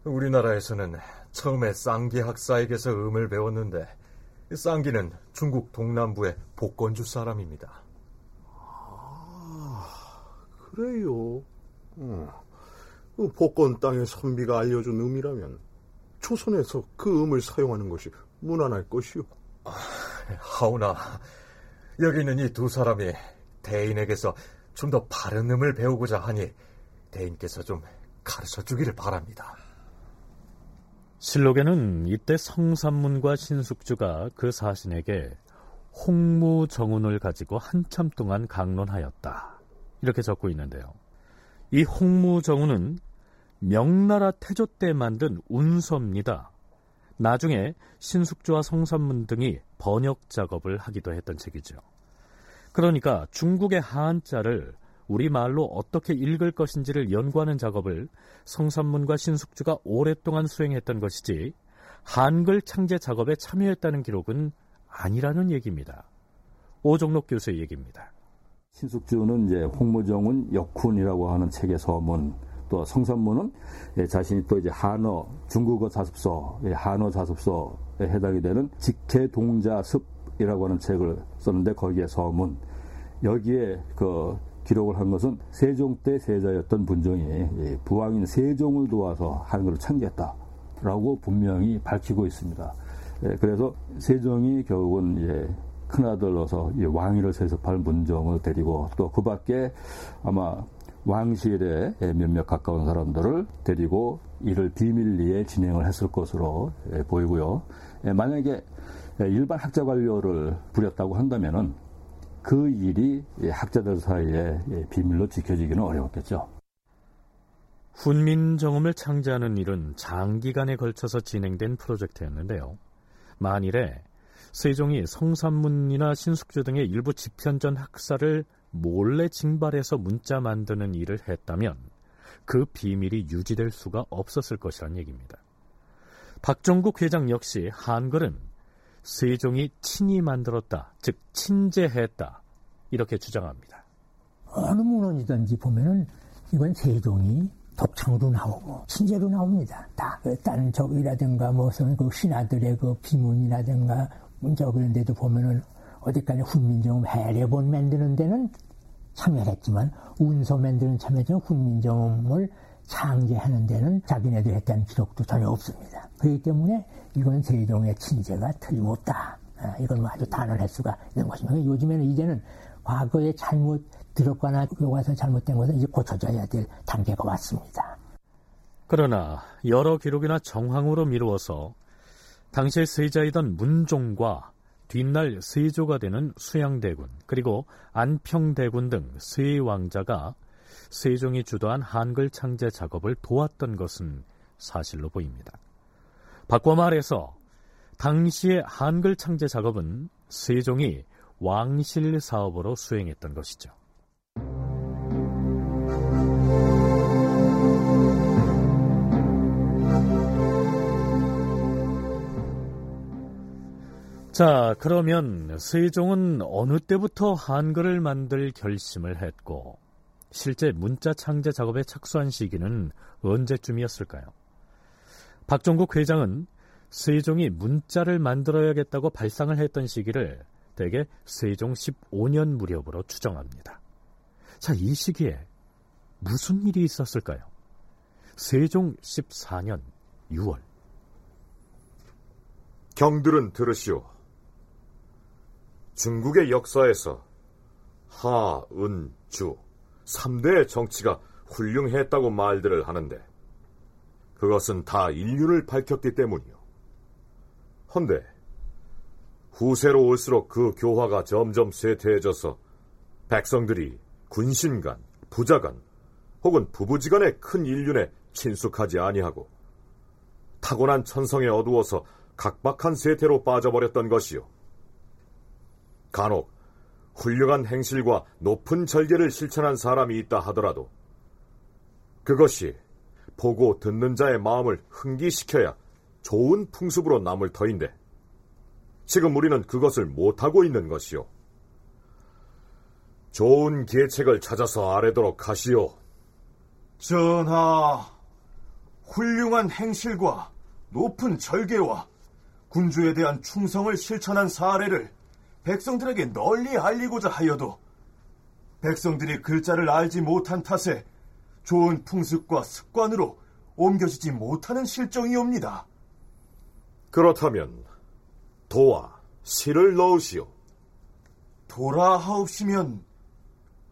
우리나라에서는 처음에 쌍기 학사에게서 음을 배웠는데 쌍기는 중국 동남부의 복건주 사람입니다. 아, 그래요. 음. 복건 땅의 선비가 알려준 음이라면 조선에서 그 음을 사용하는 것이 무난할 것이오. 아, 하오나 여기 있는 이 두 사람이 대인에게서 좀 더 바른 음을 배우고자 하니 대인께서 좀 가르쳐 주기를 바랍니다. 실록에는 이때 성삼문과 신숙주가 그 사신에게 홍무정운을 가지고 한참 동안 강론하였다. 이렇게 적고 있는데요. 이 홍무정운은 명나라 태조 때 만든 운서입니다. 나중에 신숙주와 성삼문 등이 번역 작업을 하기도 했던 책이죠. 그러니까 중국의 한자를 우리말로 어떻게 읽을 것인지를 연구하는 작업을 성삼문과 신숙주가 오랫동안 수행했던 것이지 한글 창제 작업에 참여했다는 기록은 아니라는 얘기입니다. 오종록 교수의 얘기입니다. 신숙주는 이제 홍무정은 역훈이라고 하는 책의 서문, 또 성삼문은 자신이 또 이제 한어 중국어 자습서, 한어 자습서에 해당이 되는 직해동자습이라고 하는 책을 썼는데 거기에 서문, 여기에 그 기록을 한 것은 세종 때 세자였던 분종이 부왕인 세종을 도와서 한글을 창제했다라고 분명히 밝히고 있습니다. 예, 그래서 세종이 결국은 이제 큰아들로서 왕위를 세습할 문종을 데리고 또 그 밖에 아마 왕실에 몇몇 가까운 사람들을 데리고 이를 비밀리에 진행을 했을 것으로 예, 보이고요. 예, 만약에 일반 학자 관료를 부렸다고 한다면은 그 일이 학자들 사이에 비밀로 지켜지기는 어려웠겠죠. 훈민 정음을 창제하는 일은 장기간에 걸쳐서 진행된 프로젝트였는데요. 만일에 세종이 성산문이나 신숙주 등의 일부 집현전 학사를 몰래 징발해서 문자 만드는 일을 했다면 그 비밀이 유지될 수가 없었을 것이란 얘기입니다. 박정국 회장 역시 한글은 세종이 친히 만들었다, 즉 친제했다 이렇게 주장합니다. 어느 문헌이든지 보면은 이건 세종이 독창으로 나오고 친제로 나옵니다. 다 다른 적이라든가 무슨 그 신하들의 그 비문이라든가 문자 그런 데도 보면은 어디까지 훈민정음 해례본 만드는 데는 참여했지만 운서 만드는 참여했지만 훈민정음을 창제하는 데는 자기네들 했다는 기록도 전혀 없습니다. 그렇기 때문에 이건 세종의 친제가 틀림없다. 아, 이건 뭐 아주 단언할 수가 있는 것입니다. 요즘에는 이제는 과거에 잘못 들었거나 교과서 잘못된 것은 이제 고쳐져야 될 단계가 왔습니다. 그러나 여러 기록이나 정황으로 미루어서 당시의 세자이던 문종과 뒷날 세조가 되는 수양대군 그리고 안평대군 등 세 왕자가 세종이 주도한 한글 창제 작업을 도왔던 것은 사실로 보입니다. 바꿔 말해서 당시의 한글 창제 작업은 세종이 왕실 사업으로 수행했던 것이죠. 자, 그러면 세종은 어느 때부터 한글을 만들 결심을 했고, 실제 문자 창제 작업에 착수한 시기는 언제쯤이었을까요? 박종국 회장은 세종이 문자를 만들어야겠다고 발상을 했던 시기를 대개 세종 15년 무렵으로 추정합니다. 자, 이 시기에 무슨 일이 있었을까요? 세종 14년 6월. 경들은 들으시오. 중국의 역사에서 하, 은, 주 3대의 정치가 훌륭했다고 말들을 하는데 그것은 다 인류를 밝혔기 때문이요. 헌데 후세로 올수록 그 교화가 점점 쇠퇴해져서 백성들이 군신간, 부자간 혹은 부부지간의 큰 인륜에 친숙하지 아니하고 타고난 천성에 어두워서 각박한 세태로 빠져버렸던 것이요. 간혹 훌륭한 행실과 높은 절개를 실천한 사람이 있다 하더라도 그것이 보고 듣는 자의 마음을 흥기시켜야 좋은 풍습으로 남을 터인데 지금 우리는 그것을 못하고 있는 것이요. 좋은 계책을 찾아서 아래도록 하시오. 전하, 훌륭한 행실과 높은 절개와 군주에 대한 충성을 실천한 사례를 백성들에게 널리 알리고자 하여도 백성들이 글자를 알지 못한 탓에 좋은 풍습과 습관으로 옮겨지지 못하는 실정이옵니다. 그렇다면 도와 실을 넣으시오. 도라 하옵시면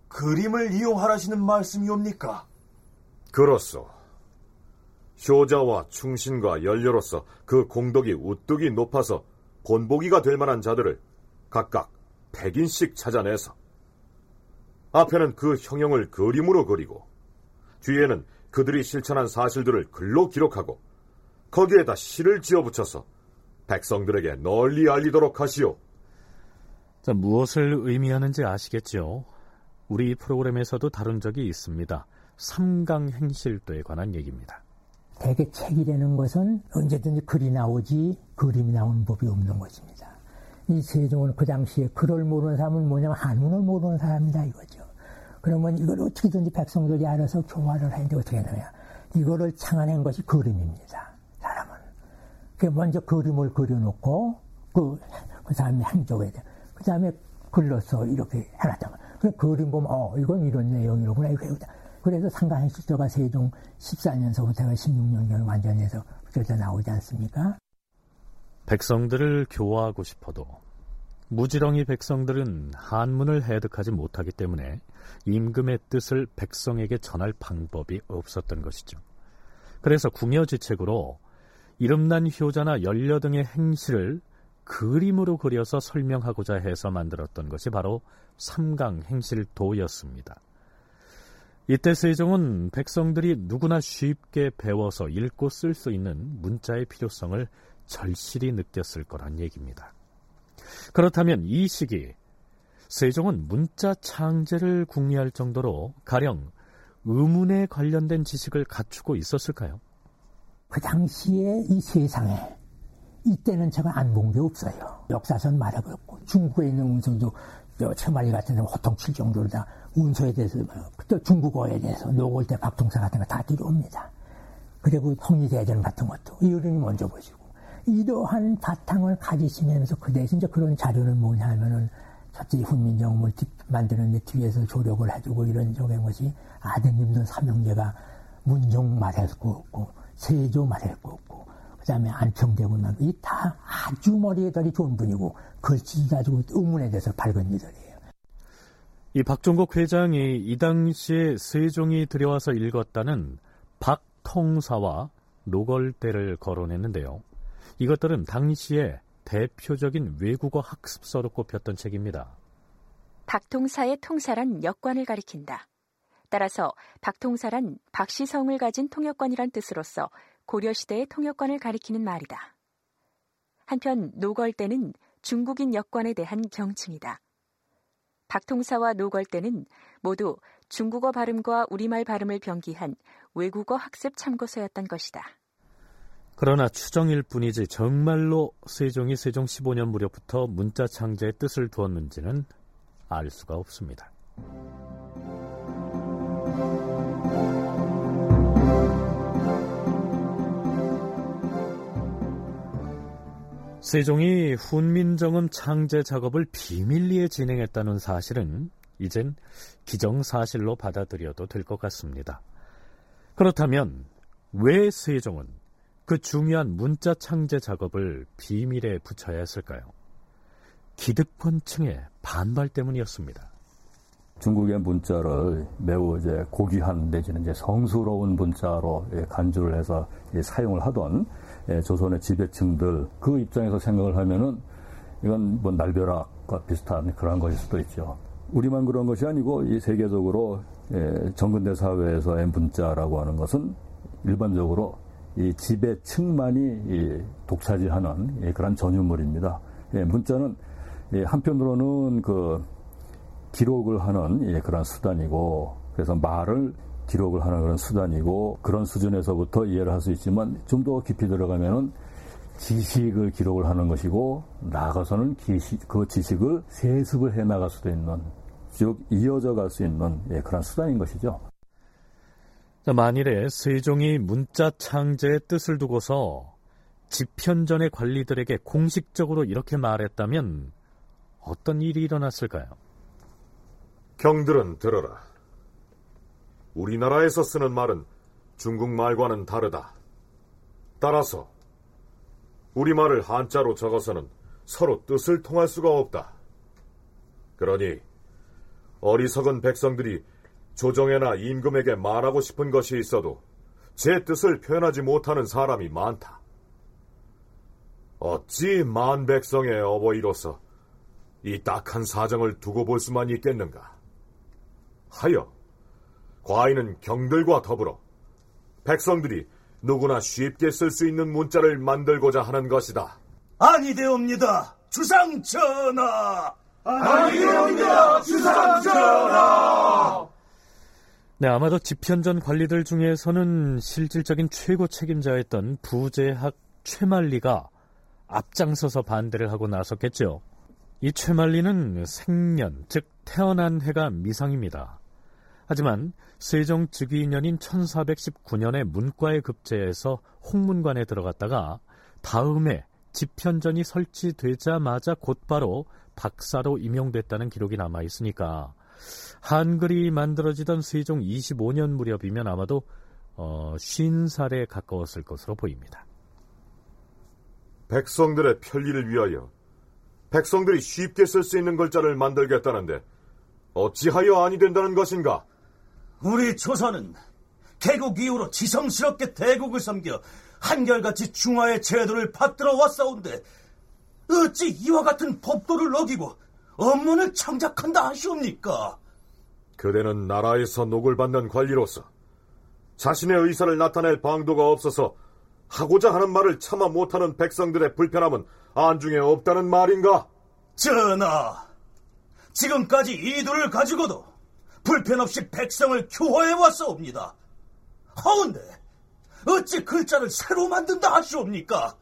그림을 이용하라시는 말씀이옵니까? 그렇소. 효자와 충신과 연료로서 그 공덕이 우뚝이 높아서 본보기가 될 만한 자들을 각각 100인씩 찾아내서 앞에는 그 형형을 그림으로 그리고 뒤에는 그들이 실천한 사실들을 글로 기록하고 거기에다 시를 지어붙여서 백성들에게 널리 알리도록 하시오. 자, 무엇을 의미하는지 아시겠죠? 우리 프로그램에서도 다룬 적이 있습니다. 삼강행실도에 관한 얘기입니다. 대개 책이라는 것은 언제든지 글이 나오지 그림이 나오는 법이 없는 것입니다. 이 세종은 그 당시에 글을 모르는 사람은 뭐냐면 한문을 모르는 사람이다 이거죠. 그러면 이걸 어떻게든지 백성들이 알아서 교화를 하는데 어떻게 하느냐. 이거를 창안한 것이 그림입니다. 사람은. 그 먼저 그림을 그려놓고 그, 그 다음에 한쪽에 그 다음에 글로써 이렇게 해놨다가 그 그림 보면 어 이건 이런 내용이로구나 이거 해보자. 그래서 상가행실도가 세종 14년서부터 16년경 완전해서 그저 나오지 않습니까? 백성들을 교화하고 싶어도 무지렁이 백성들은 한문을 해득하지 못하기 때문에 임금의 뜻을 백성에게 전할 방법이 없었던 것이죠. 그래서 궁여지책으로 이름난 효자나 연려 등의 행실을 그림으로 그려서 설명하고자 해서 만들었던 것이 바로 삼강행실도였습니다. 이때 세종은 백성들이 누구나 쉽게 배워서 읽고 쓸 수 있는 문자의 필요성을 절실히 느꼈을 거란 얘기입니다. 그렇다면 이 시기 세종은 문자 창제를 궁리할 정도로 가령 의문에 관련된 지식을 갖추고 있었을까요? 그 당시에 이 세상에 이때는 제가 안 본 게 없어요. 역사선 말해보고 중국에 있는 운송도 처말리 같은 데 호통 칠 정도로 다 운소에 대해서 또 중국어에 대해서 노골대 박통사 같은 거 다 들어옵니다. 그리고 홍리대전 같은 것도 이어른이 먼저 보시고 이러한 바탕을 가지시면서 그 대신 이제 그런 자료는 뭐냐 하면은 첫째 훈민정음을 만드는 데 뒤에서 조력을 해주고 이런 적인 것이 아드님도 삼형제가 문종 말했고 없고 세조 말했고 없고 그 다음에 안평대군 말 이다 아주 머리에 달이 좋은 분이고 글씨 가지고 의문에 대해서 밝은 이들이에요. 이 박종국 회장이 이 당시에 세종이 들여와서 읽었다는 박통사와 노걸대를 거론했는데요. 이것들은 당시에 대표적인 외국어 학습서로 꼽혔던 책입니다. 박통사의 통사란 역관을 가리킨다. 따라서 박통사란 박시성을 가진 통역관이란 뜻으로서 고려시대의 통역관을 가리키는 말이다. 한편 노걸대는 중국인 역관에 대한 경칭이다. 박통사와 노걸대는 모두 중국어 발음과 우리말 발음을 병기한 외국어 학습 참고서였던 것이다. 그러나 추정일 뿐이지 정말로 세종이 세종 15년 무렵부터 문자 창제의 뜻을 두었는지는 알 수가 없습니다. 세종이 훈민정음 창제 작업을 비밀리에 진행했다는 사실은 이젠 기정사실로 받아들여도 될 것 같습니다. 그렇다면 왜 세종은 그 중요한 문자 창제 작업을 비밀에 붙여야 했을까요? 기득권층의 반발 때문이었습니다. 중국의 문자를 매우 이제 고귀한 내지는 이제 성스러운 문자로 간주를 해서 사용을 하던 예, 조선의 지배층들 그 입장에서 생각을 하면은 이건 뭐 날벼락과 비슷한 그런 것일 수도 있죠. 우리만 그런 것이 아니고 이 세계적으로 예, 정근대 사회에서의 문자라고 하는 것은 일반적으로 이 지배층만이 독차지하는 그런 전유물입니다. 예, 문자는 한편으로는 그 기록을 하는 그런 수단이고 그래서 말을 기록을 하는 그런 수단이고 그런 수준에서부터 이해를 할 수 있지만 좀 더 깊이 들어가면은 지식을 기록을 하는 것이고 나아가서는 기식, 그 지식을 세습을 해 나갈 수도 있는 즉 이어져 갈 수 있는 예, 그런 수단인 것이죠. 만일에 세종이 문자 창제의 뜻을 두고서 집현전의 관리들에게 공식적으로 이렇게 말했다면 어떤 일이 일어났을까요? 경들은 들어라. 우리나라에서 쓰는 말은 중국 말과는 다르다. 따라서 우리말을 한자로 적어서는 서로 뜻을 통할 수가 없다. 그러니 어리석은 백성들이 조정에나 임금에게 말하고 싶은 것이 있어도 제 뜻을 표현하지 못하는 사람이 많다. 어찌 만 백성의 어버이로서 이 딱한 사정을 두고 볼 수만 있겠는가? 하여 과인은 경들과 더불어 백성들이 누구나 쉽게 쓸 수 있는 문자를 만들고자 하는 것이다. 아니되옵니다. 주상 전하. 아니되옵니다. 주상 전하. 네, 아마도 집현전 관리들 중에서는 실질적인 최고 책임자였던 부재학 최만리가 앞장서서 반대를 하고 나섰겠죠. 이 최만리는 생년, 즉 태어난 해가 미상입니다. 하지만 세종 즉위년인 1419년에 문과에 급제해서 홍문관에 들어갔다가 다음에 집현전이 설치되자마자 곧바로 박사로 임용됐다는 기록이 남아 있으니까 한글이 만들어지던 세종 25년 무렵이면 아마도 어, 50살에 가까웠을 것으로 보입니다. 백성들의 편리를 위하여 백성들이 쉽게 쓸 수 있는 글자를 만들겠다는데 어찌하여 아니 된다는 것인가? 우리 조선은 개국 이후로 지성스럽게 대국을 섬겨 한결같이 중화의 제도를 받들어 왔사온데 어찌 이와 같은 법도를 어기고 업문을 창작한다 하시옵니까? 그대는 나라에서 녹을 받는 관리로서 자신의 의사를 나타낼 방도가 없어서 하고자 하는 말을 참아 못하는 백성들의 불편함은 안중에 없다는 말인가? 전하, 지금까지 이들을 가지고도 불편 없이 백성을 교화해 왔사옵니다. 하운데 어찌 글자를 새로 만든다 하시옵니까?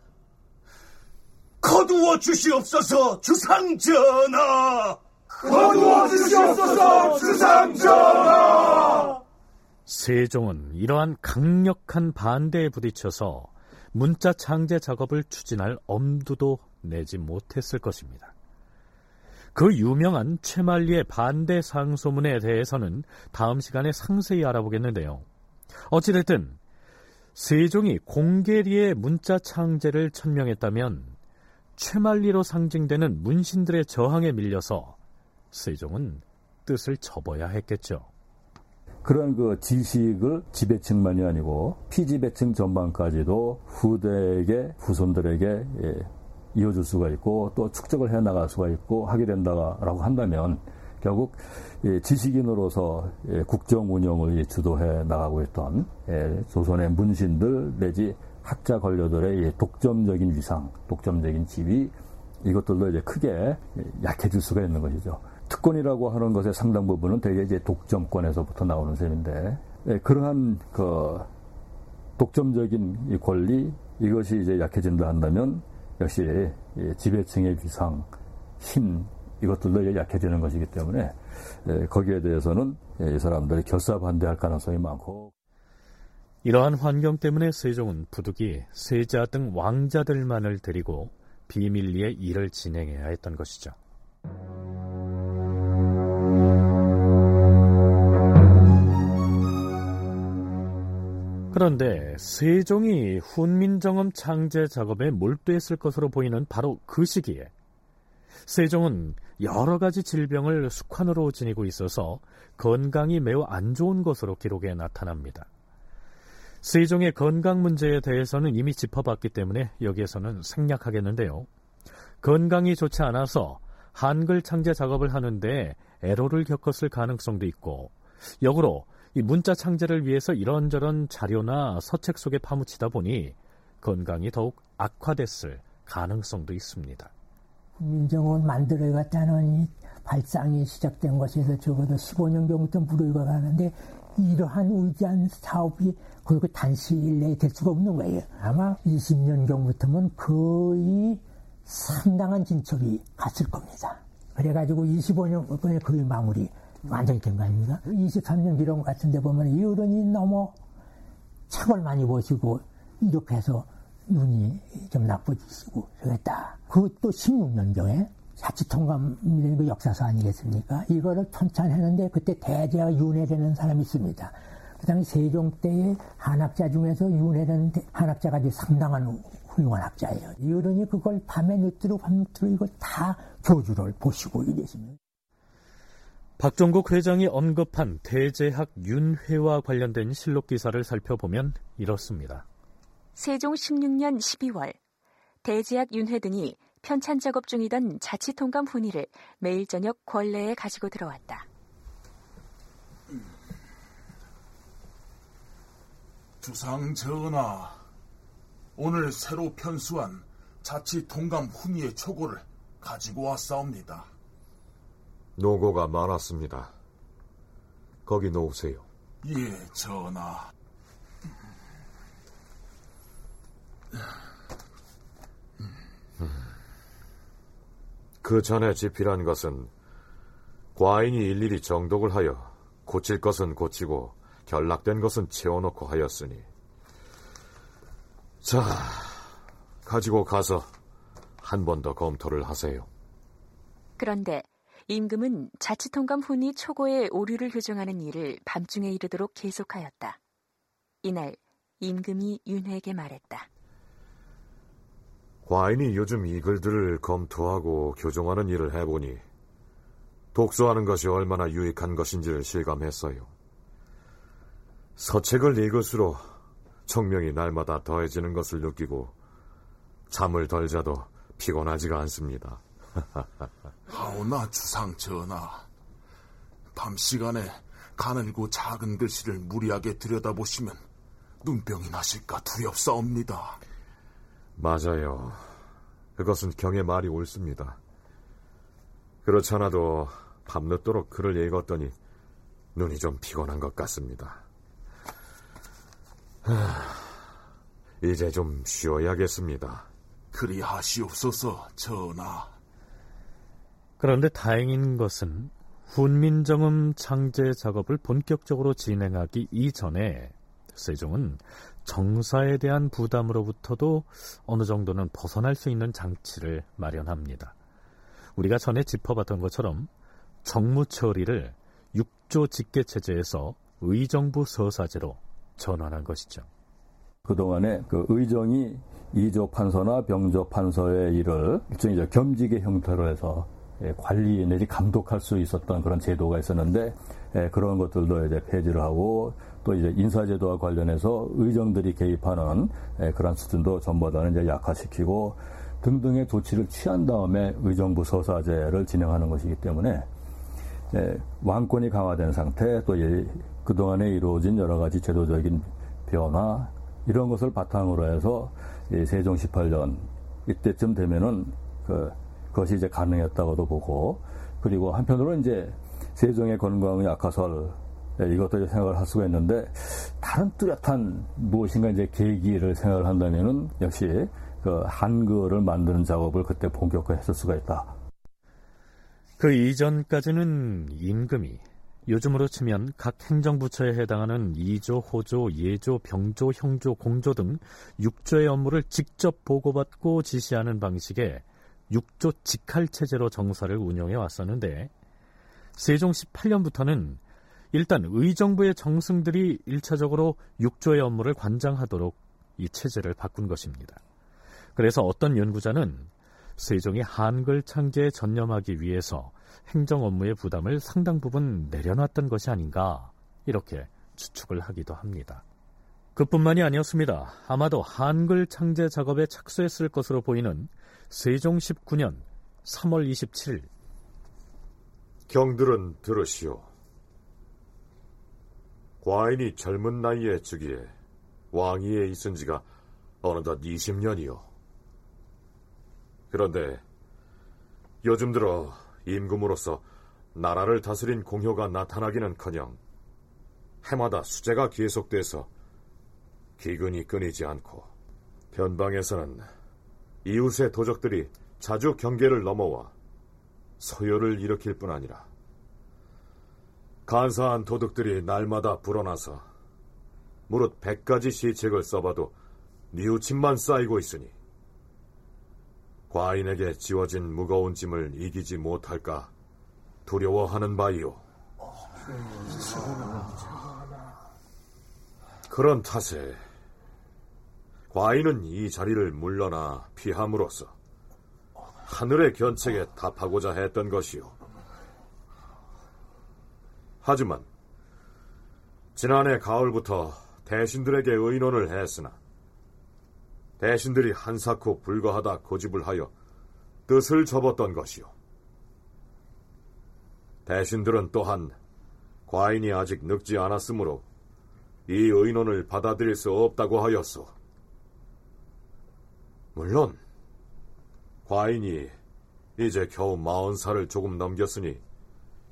거두어 주시옵소서 주상전하! 거두어 주시옵소서 주상전하! 세종은 이러한 강력한 반대에 부딪혀서 문자 창제 작업을 추진할 엄두도 내지 못했을 것입니다. 그 유명한 최만리의 반대 상소문에 대해서는 다음 시간에 상세히 알아보겠는데요. 어찌됐든 세종이 공계리의 문자 창제를 천명했다면 최만리로 상징되는 문신들의 저항에 밀려서 세종은 뜻을 접어야 했겠죠. 그런 그 지식을 지배층만이 아니고 피지배층 전반까지도 후대에게 후손들에게 예, 이어줄 수가 있고 또 축적을 해 나갈 수가 있고 하게 된다라고 한다면 결국 예, 지식인으로서 예, 국정 운영을 주도해 나가고 있던 예, 조선의 문신들 내지 학자 관료들의 독점적인 위상, 독점적인 지위 이것들도 이제 크게 약해질 수가 있는 것이죠. 특권이라고 하는 것의 상당 부분은 대개 이제 독점권에서부터 나오는 셈인데 예, 그러한 그 독점적인 권리 이것이 이제 약해진다 한다면 역시 지배층의 위상, 힘 이것들도 약해지는 것이기 때문에 예, 거기에 대해서는 이 사람들이 결사 반대할 가능성이 많고 이러한 환경 때문에 세종은 부득이 세자 등 왕자들만을 데리고 비밀리에 일을 진행해야 했던 것이죠. 그런데 세종이 훈민정음 창제 작업에 몰두했을 것으로 보이는 바로 그 시기에 세종은 여러 가지 질병을 숙환으로 지니고 있어서 건강이 매우 안 좋은 것으로 기록에 나타납니다. 세종의 건강 문제에 대해서는 이미 짚어봤기 때문에 여기에서는 생략하겠는데요. 건강이 좋지 않아서 한글 창제 작업을 하는데 애로를 겪었을 가능성도 있고 역으로 이 문자 창제를 위해서 이런저런 자료나 서책 속에 파묻히다 보니 건강이 더욱 악화됐을 가능성도 있습니다. 민정원 만들어갔다는 이 발상이 시작된 것에서 적어도 15년 경부터 무료가 가는데 이러한 의지한 사업이 그리고 단시일 내에 될 수가 없는 거예요. 아마 20년 경부터는 거의 상당한 진척이 갔을 겁니다. 그래가지고 25년 만에 거의 마무리. 완전히 된 거 아닙니까? 23년 기록 같은 데 보면 이 어른이 너무 책을 많이 보시고 이렇게 해서 눈이 좀 나빠지시고 그랬다. 그것도 16년경에 자치통감이라는 그 역사서 아니겠습니까? 이거를 편찬했는데 그때 대제가 윤회라는 사람이 있습니다. 그 당시 세종 때의 한학자 중에서 윤회라는 한학자가 상당한 훌륭한 학자예요. 이어른이 그걸 밤에 늦도록 밤늦도록 이걸 다 교주를 보시고 이랬습니다. 박종국 회장이 언급한 대제학 윤회와 관련된 실록 기사를 살펴보면 이렇습니다. 세종 16년 12월 대제학 윤회 등이 편찬 작업 중이던 자치통감 훈의를 매일 저녁 권례에 가지고 들어왔다. 주상 전하, 오늘 새로 편수한 자치통감 훈의의 초고를 가지고 왔사옵니다. 노고가 많았습니다. 거기 놓으세요. 예, 전하. 그 전에 집필한 것은 과인이 일일이 정독을 하여 고칠 것은 고치고 결락된 것은 채워놓고 하였으니 자 가지고 가서 한 번 더 검토를 하세요. 그런데 임금은 자치통감 훈이 초고의 오류를 교정하는 일을 밤중에 이르도록 계속하였다. 이날 임금이 윤회에게 말했다. 과인이 요즘 이 글들을 검토하고 교정하는 일을 해보니 독서하는 것이 얼마나 유익한 것인지를 실감했어요. 서책을 읽을수록 청명이 날마다 더해지는 것을 느끼고 잠을 덜 자도 피곤하지가 않습니다. 하오나 주상 전하, 밤 시간에 가늘고 작은 글씨를 무리하게 들여다보시면 눈병이 나실까 두렵사옵니다. 맞아요. 그것은 경의 말이 옳습니다. 그렇지 않아도 밤늦도록 글을 읽었더니 눈이 좀 피곤한 것 같습니다. 하, 이제 좀 쉬어야겠습니다. 그리하시옵소서, 전하. 그런데 다행인 것은 훈민정음 창제 작업을 본격적으로 진행하기 이전에 세종은 정사에 대한 부담으로부터도 어느 정도는 벗어날 수 있는 장치를 마련합니다. 우리가 전에 짚어봤던 것처럼 정무 처리를 육조 직계 체제에서 의정부 서사제로 전환한 것이죠. 그동안에 그 의정이 이조 판서나 병조 판서의 일을 일종의 겸직의 형태로 해서 예, 관리 내지 감독할 수 있었던 그런 제도가 있었는데 예, 그런 것들도 이제 폐지를 하고 또 이제 인사제도와 관련해서 의정들이 개입하는 예, 그런 수준도 전보다는 이제 약화시키고 등등의 조치를 취한 다음에 의정부 서사제를 진행하는 것이기 때문에 왕권이 강화된 상태 또 그동안에 이루어진 여러 가지 제도적인 변화 이런 것을 바탕으로 해서 세종 18년 이때쯤 되면은 그 그것이 이제 가능했다고도 보고 그리고 한편으로 이제 세종의 건강의 악화설 예, 이것도 생각을 할 수가 있는데 다른 뚜렷한 무엇인가 이제 계기를 생각을 한다면은 역시 그 한글을 만드는 작업을 그때 본격화했을 수가 있다. 그 이전까지는 임금이 요즘으로 치면 각 행정부처에 해당하는 이조, 호조, 예조, 병조, 형조, 공조 등 6조의 업무를 직접 보고받고 지시하는 방식의 육조 직할 체제로 정사를 운영해 왔었는데 세종 18년부터는 일단 의정부의 정승들이 1차적으로 육조의 업무를 관장하도록 이 체제를 바꾼 것입니다. 그래서 어떤 연구자는 세종이 한글 창제에 전념하기 위해서 행정 업무의 부담을 상당 부분 내려놨던 것이 아닌가 이렇게 추측을 하기도 합니다. 그뿐만이 아니었습니다. 아마도 한글 창제 작업에 착수했을 것으로 보이는 세종 19년 3월 27일 경들은 들으시오. 과인이 젊은 나이에 즉위해 왕위에 있은 지가 어느덧 20년이요. 그런데 요즘 들어 임금으로서 나라를 다스린 공효가 나타나기는커녕 해마다 수재가 계속돼서 기근이 끊이지 않고 변방에서는 이웃의 도적들이 자주 경계를 넘어와 소요를 일으킬 뿐 아니라 간사한 도둑들이 날마다 불어나서 무릇 백가지 시책을 써봐도 뉘우침만 쌓이고 있으니 과인에게 지워진 무거운 짐을 이기지 못할까 두려워하는 바이오. 그런 탓에 과인은 이 자리를 물러나 피함으로써 하늘의 견책에 답하고자 했던 것이오. 하지만 지난해 가을부터 대신들에게 의논을 했으나 대신들이 한사코 불가하다 고집을 하여 뜻을 접었던 것이오. 대신들은 또한 과인이 아직 늙지 않았으므로 이 의논을 받아들일 수 없다고 하였소. 물론 과인이 이제 겨우 마흔 살을 조금 넘겼으니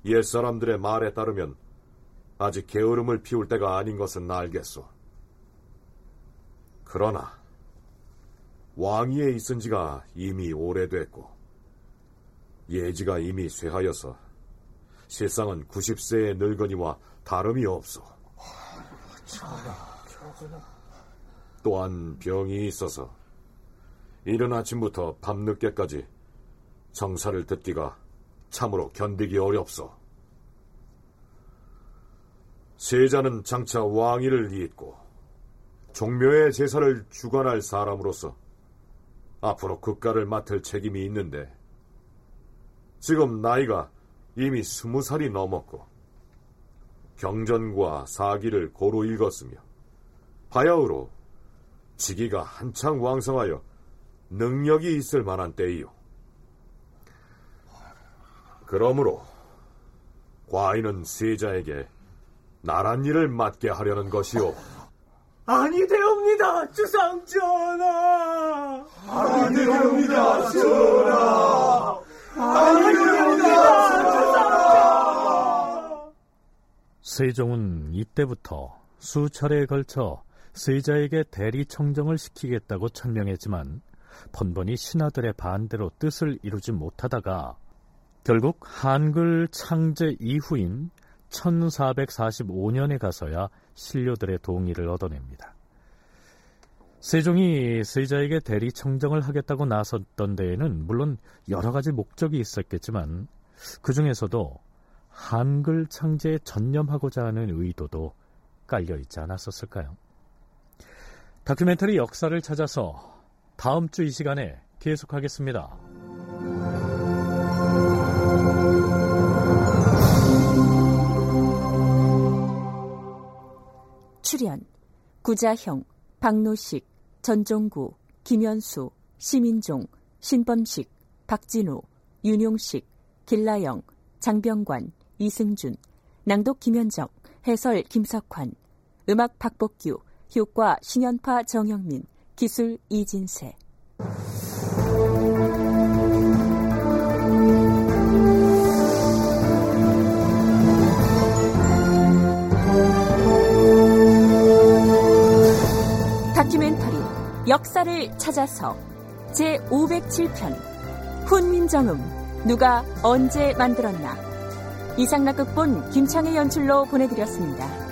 옛 사람들의 말에 따르면 아직 게으름을 피울 때가 아닌 것은 알겠소. 그러나 왕위에 있은 지가 이미 오래됐고 예지가 이미 쇠하여서 실상은 90세의 늙은이와 다름이 없소. 또한 병이 있어서 이른 아침부터 밤늦게까지 정사를 듣기가 참으로 견디기 어렵소. 세자는 장차 왕위를 잇고 종묘의 제사를 주관할 사람으로서 앞으로 국가를 맡을 책임이 있는데 지금 나이가 이미 스무 살이 넘었고 경전과 사기를 고루 읽었으며 바야흐로 지기가 한창 왕성하여 능력이 있을 만한 때이요. 그러므로 과인은 세자에게 나란 일을 맡게 하려는 것이오. 아니 되옵니다, 주상 전하. 아니 되옵니다, 전하. 아니 되옵니다, 전하. 세종은 이때부터 수차례에 걸쳐 세자에게 대리 청정을 시키겠다고 천명했지만 번번이 신하들의 반대로 뜻을 이루지 못하다가 결국 한글 창제 이후인 1445년에 가서야 신료들의 동의를 얻어냅니다. 세종이 세자에게 대리 청정을 하겠다고 나섰던 데에는 물론 여러 가지 목적이 있었겠지만 그 중에서도 한글 창제에 전념하고자 하는 의도도 깔려 있지 않았었을까요? 다큐멘터리 역사를 찾아서 다음 주 이 시간에 계속하겠습니다. 출연 구자형, 박노식, 전종구, 김현수, 시민종, 신범식, 박진우, 윤용식, 길라영, 장병관, 이승준, 낭독 김현정, 해설 김석환, 음악 박복규, 효과 신연파 정영민, 기술 이진세. 역사를 찾아서 제 507편 훈민정음 누가 언제 만들었나 이상락 극본 김창의 연출로 보내드렸습니다.